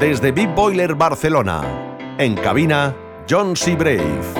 desde Big Boiler Barcelona. En cabina, John C. Brave.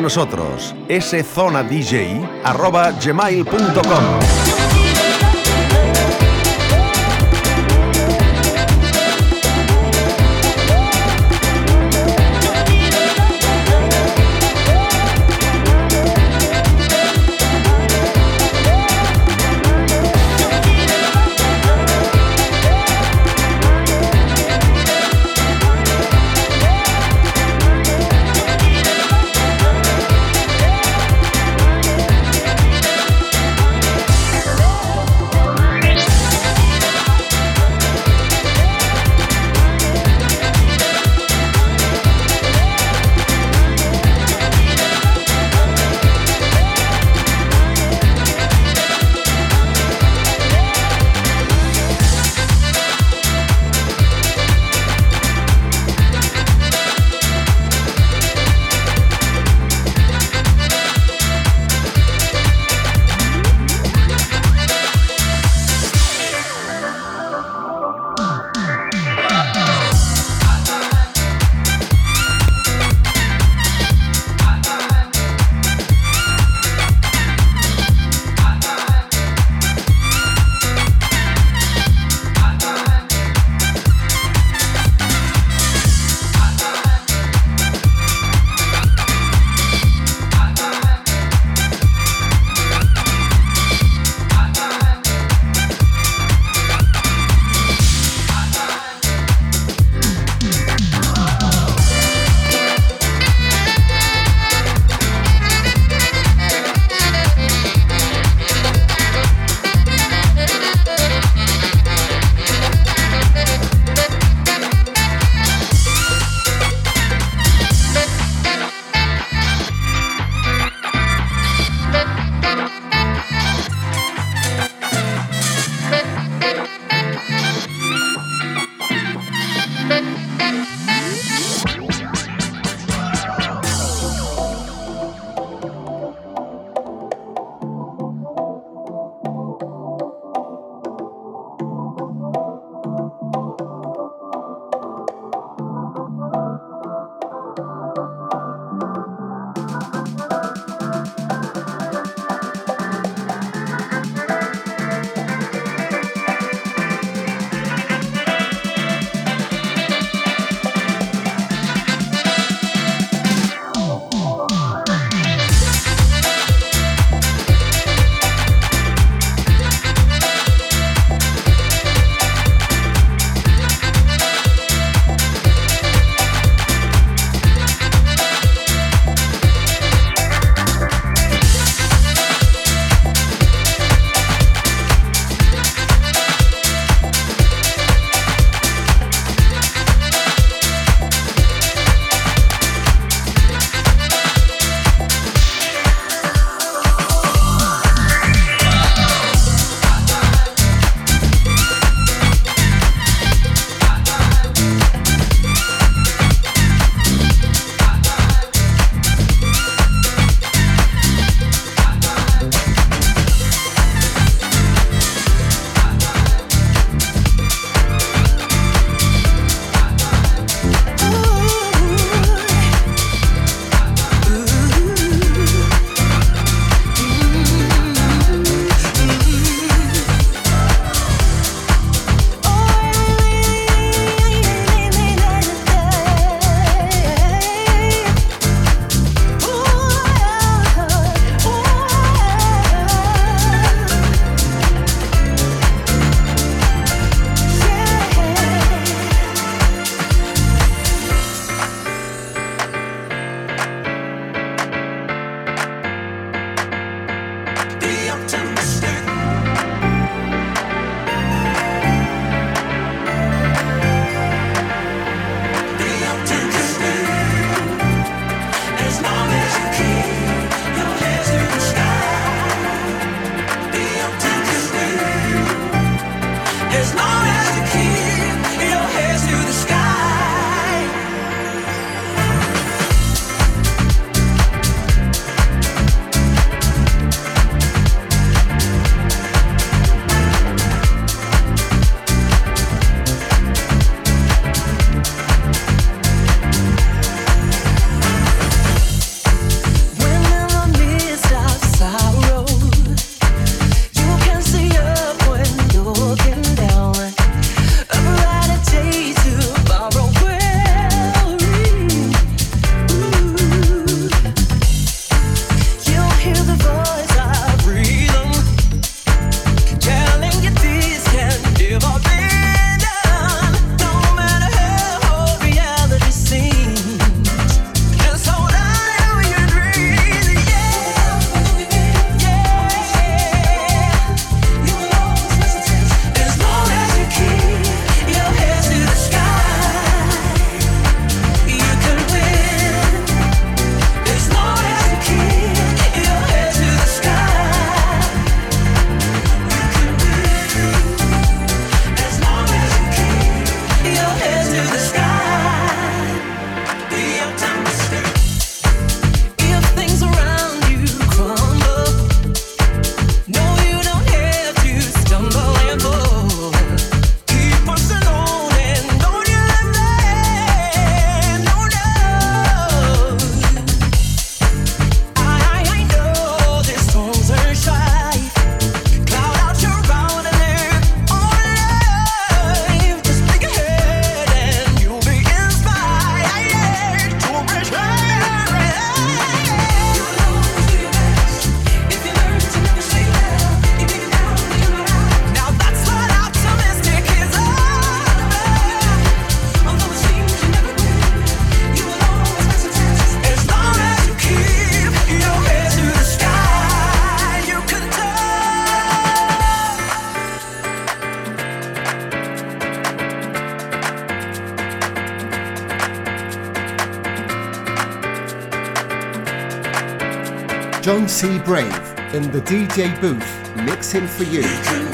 Nosotros. szonadj T Brave in the DJ booth mixing for you.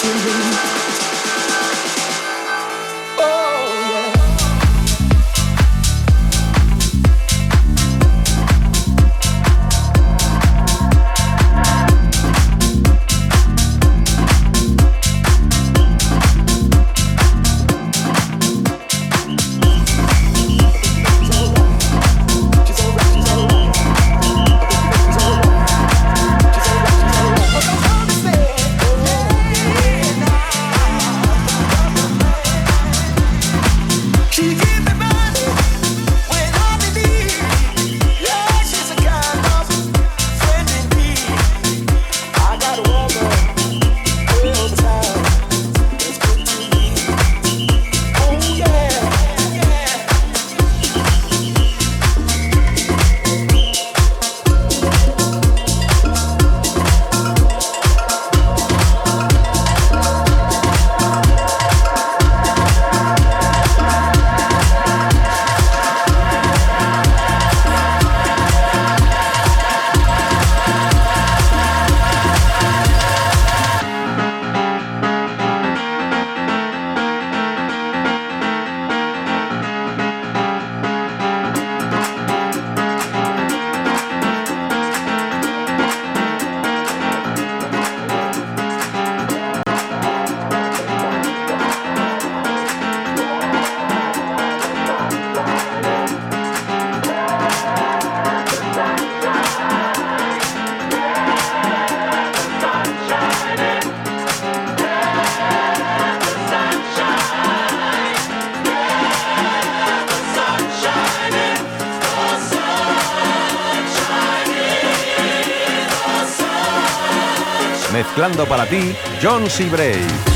to lose. Mezclando para ti, John C. Bray.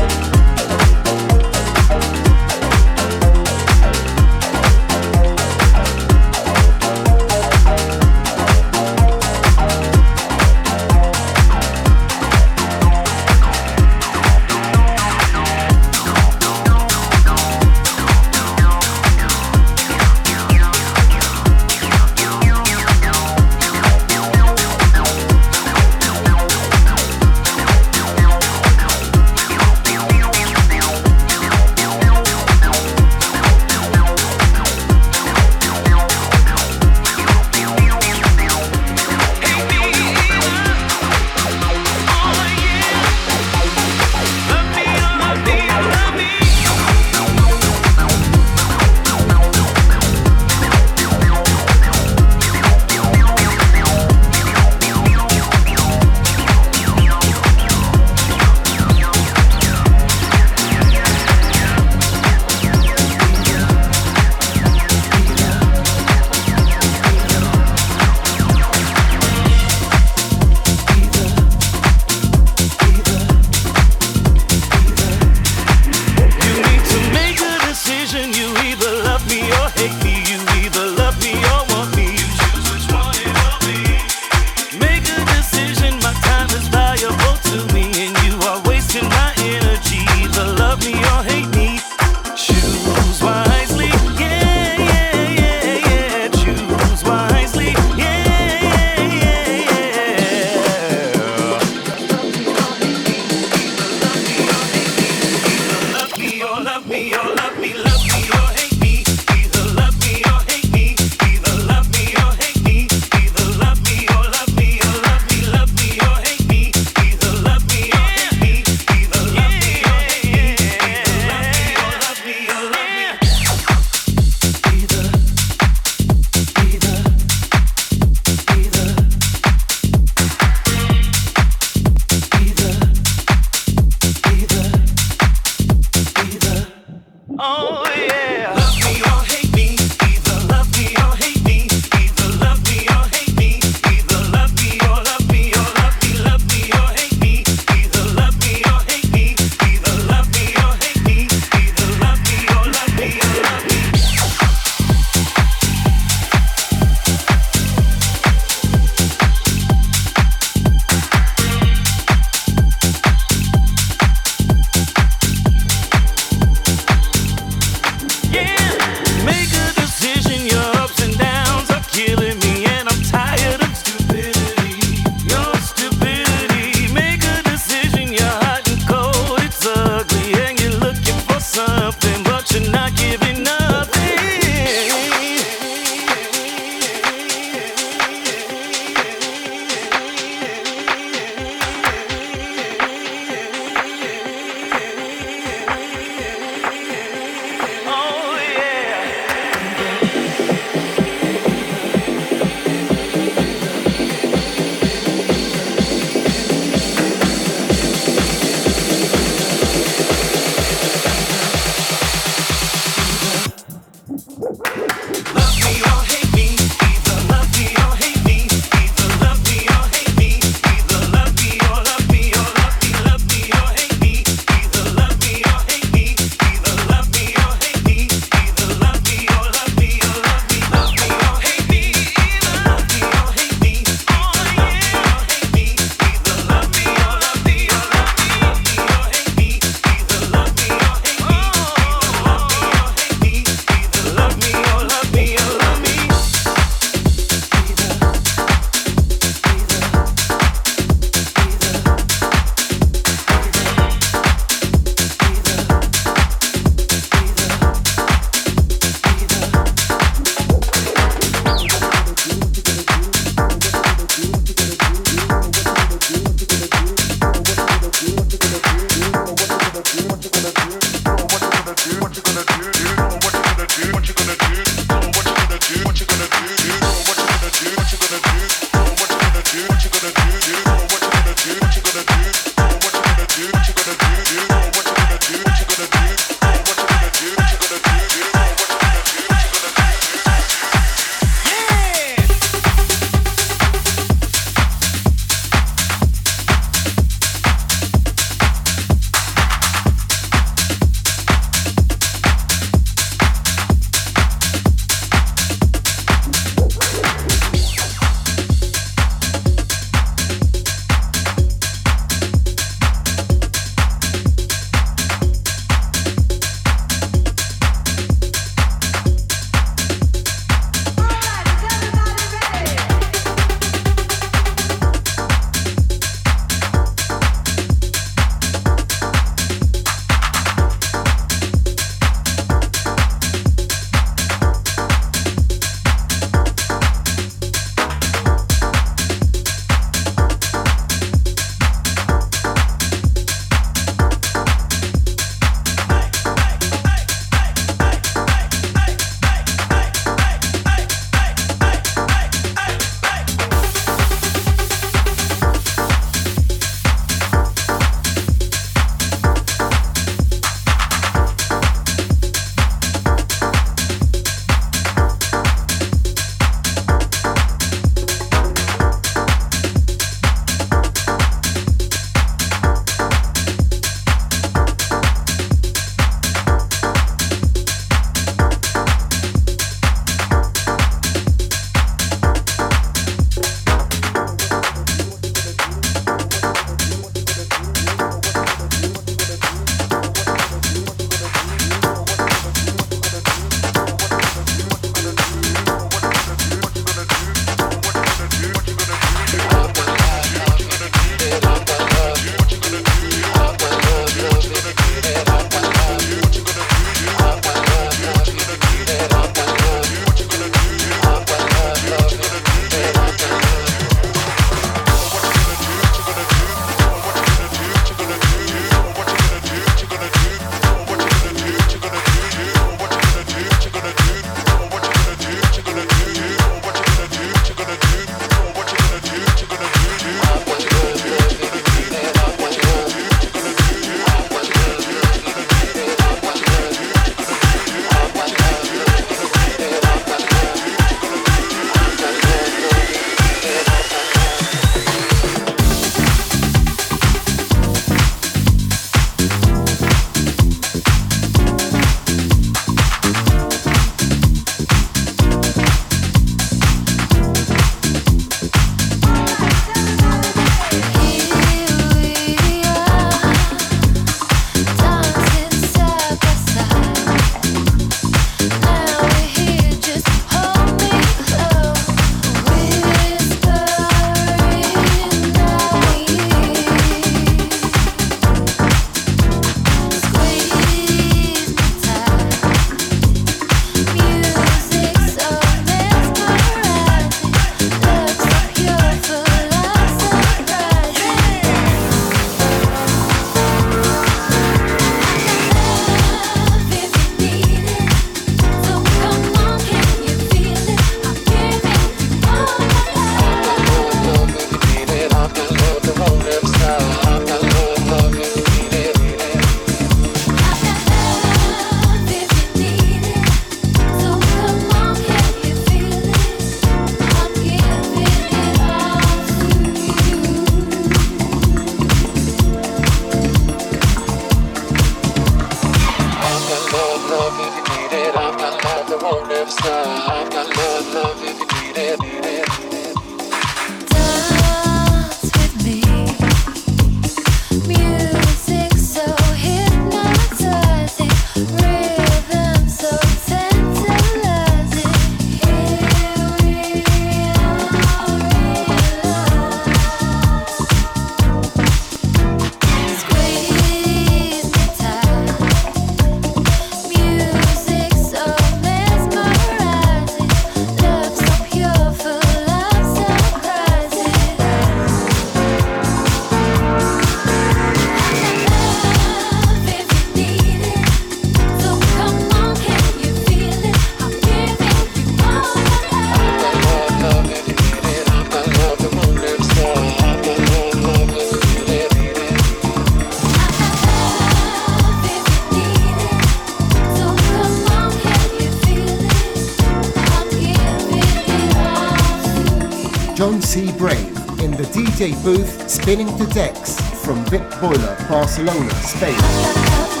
DJ booth spinning the decks from Big Boiler, Barcelona, Spain.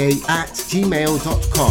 at gmail.com.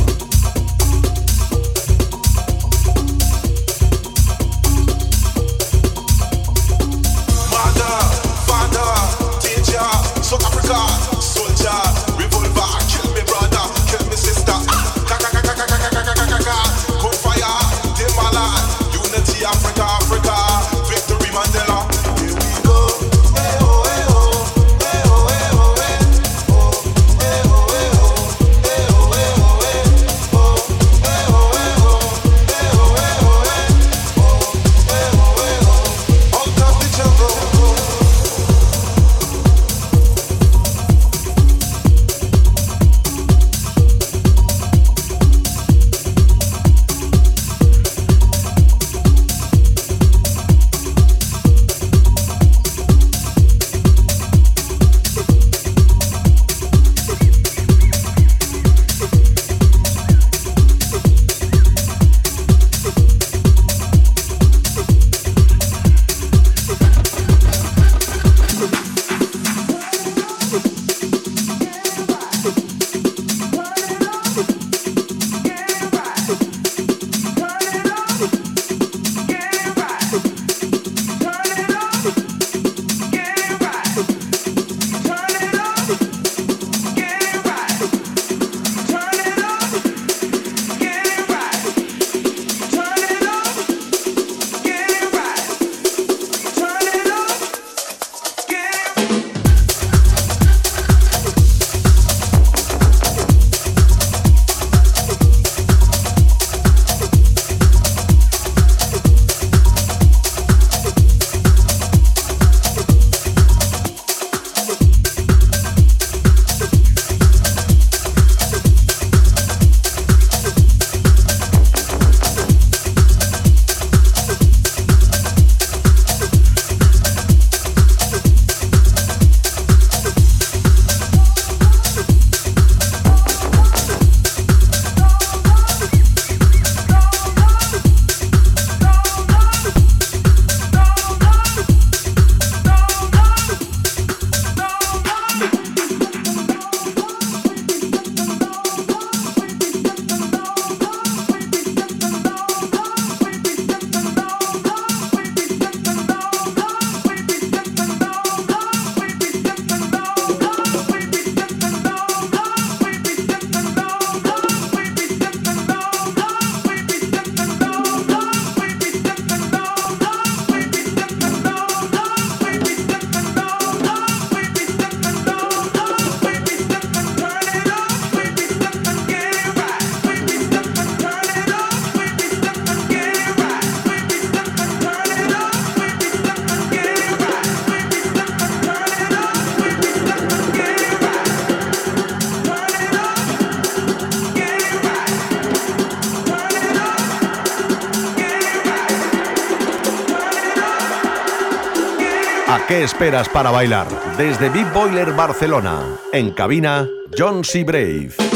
esperas para bailar? Desde Big Boiler Barcelona, en cabina, John C. Brave.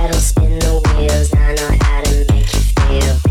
I don't spin the wheels. I know how to make you feel.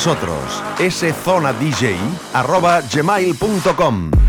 nosotros, szonadj.gmail.com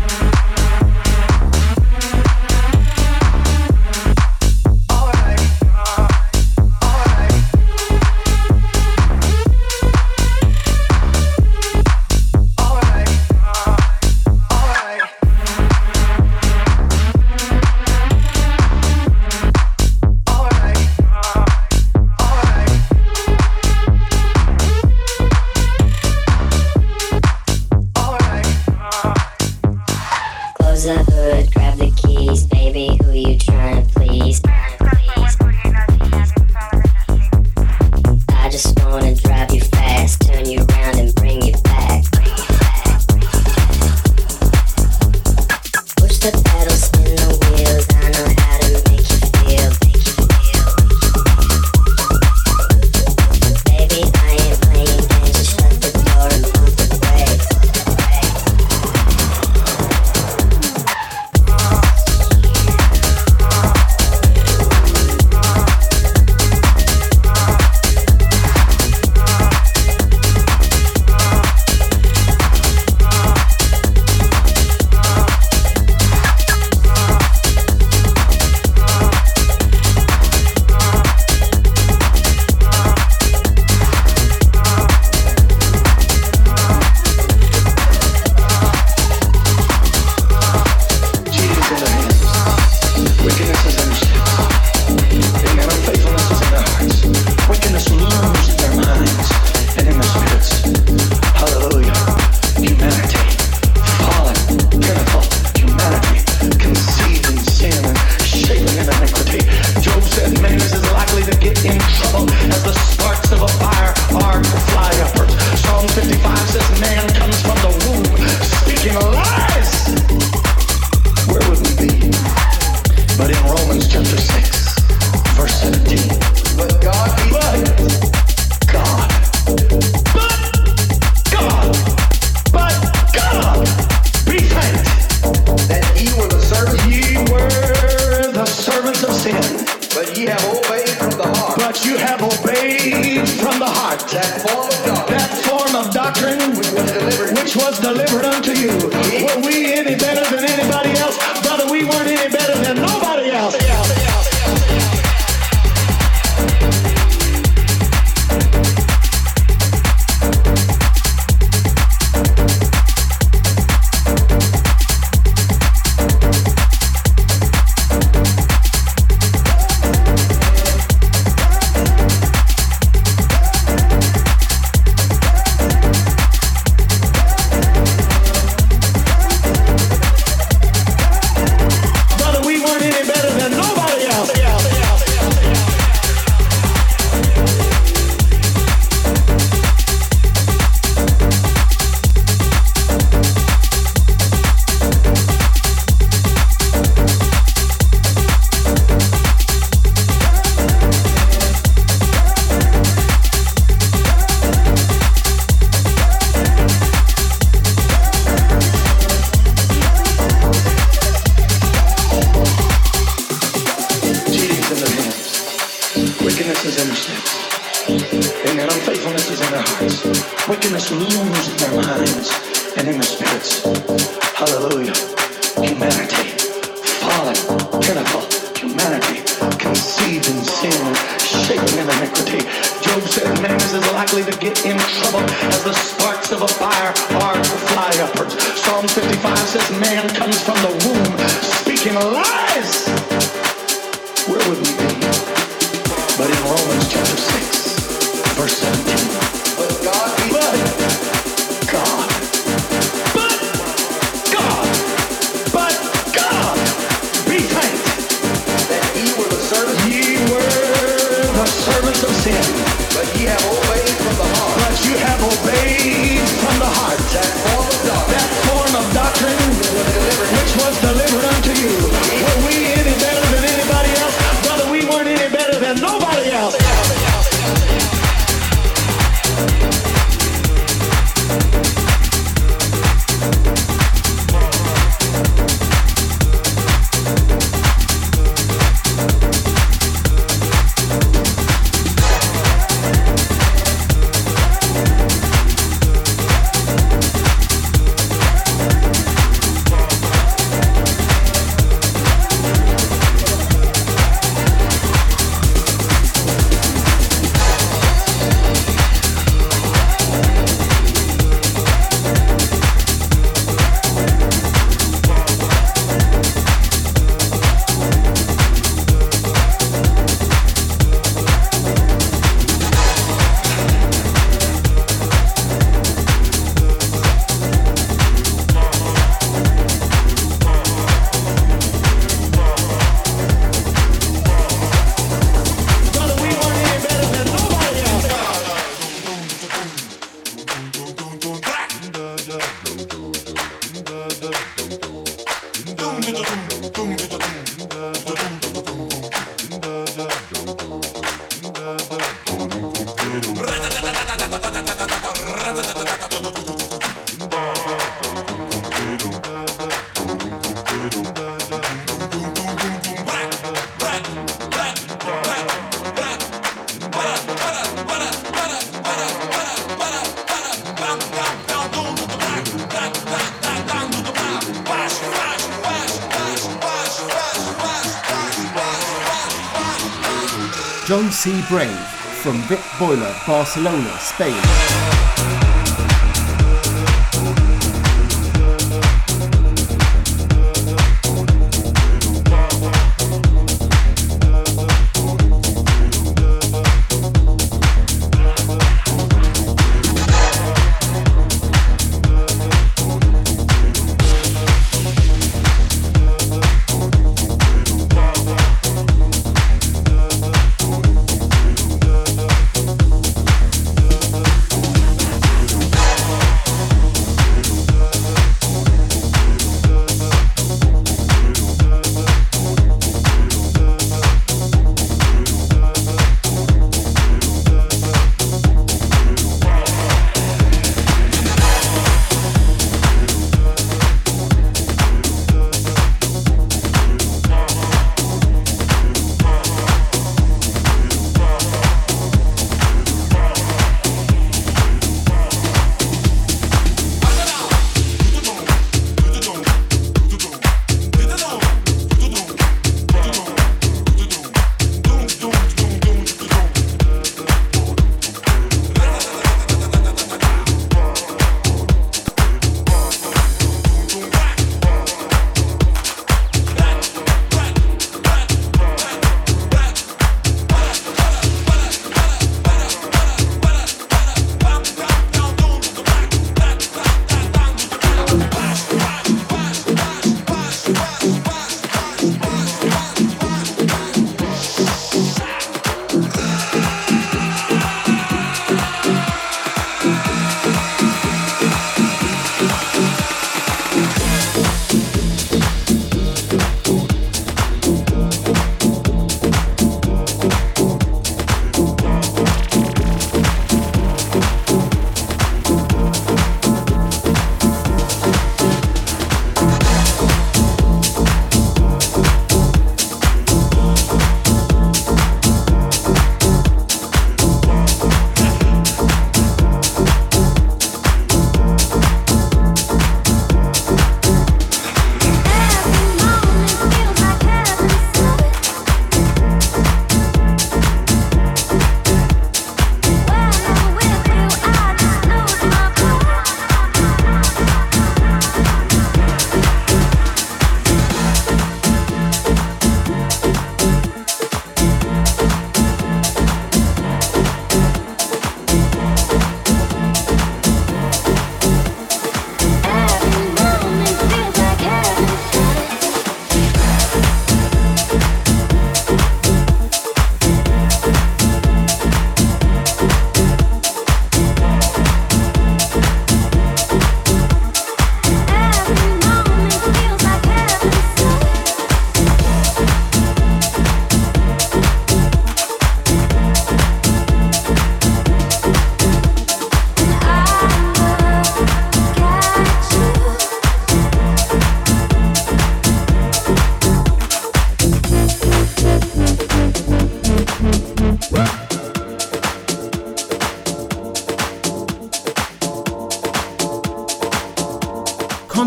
but in Romans chapter 6, verse 17? But God, but God, but God, be that ye were the servants, ye were the servants of sin, but ye have John C. Brave from Big Boiler, Barcelona, Spain.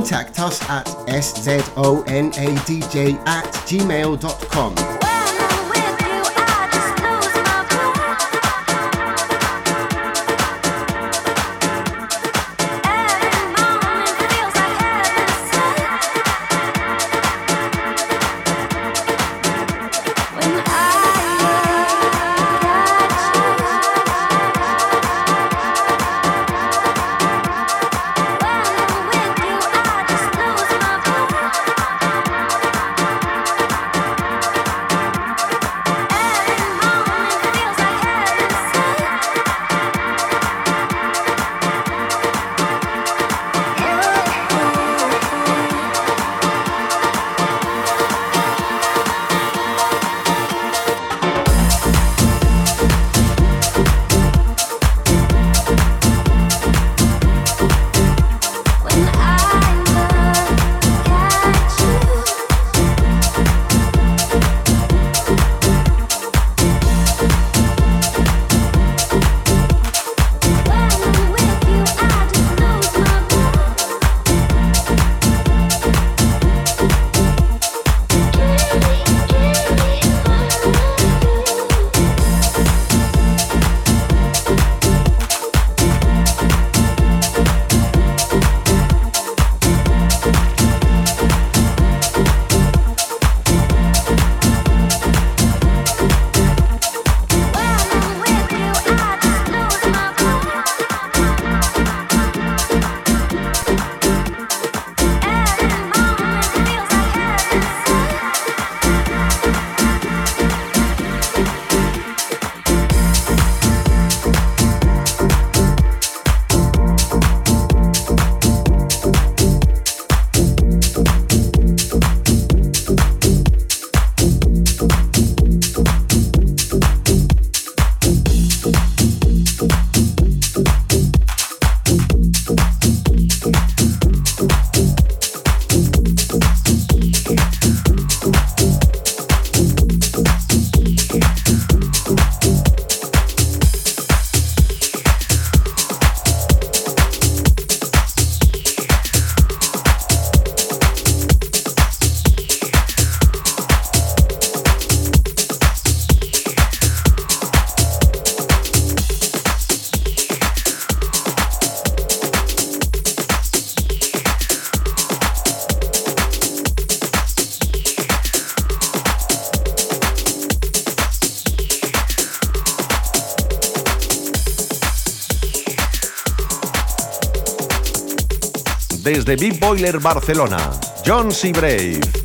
Contact us at szonadj at gmail.com. Big Boiler Barcelona, John C. Brave.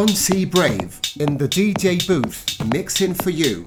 John C. Brave in the DJ booth, mixing for you.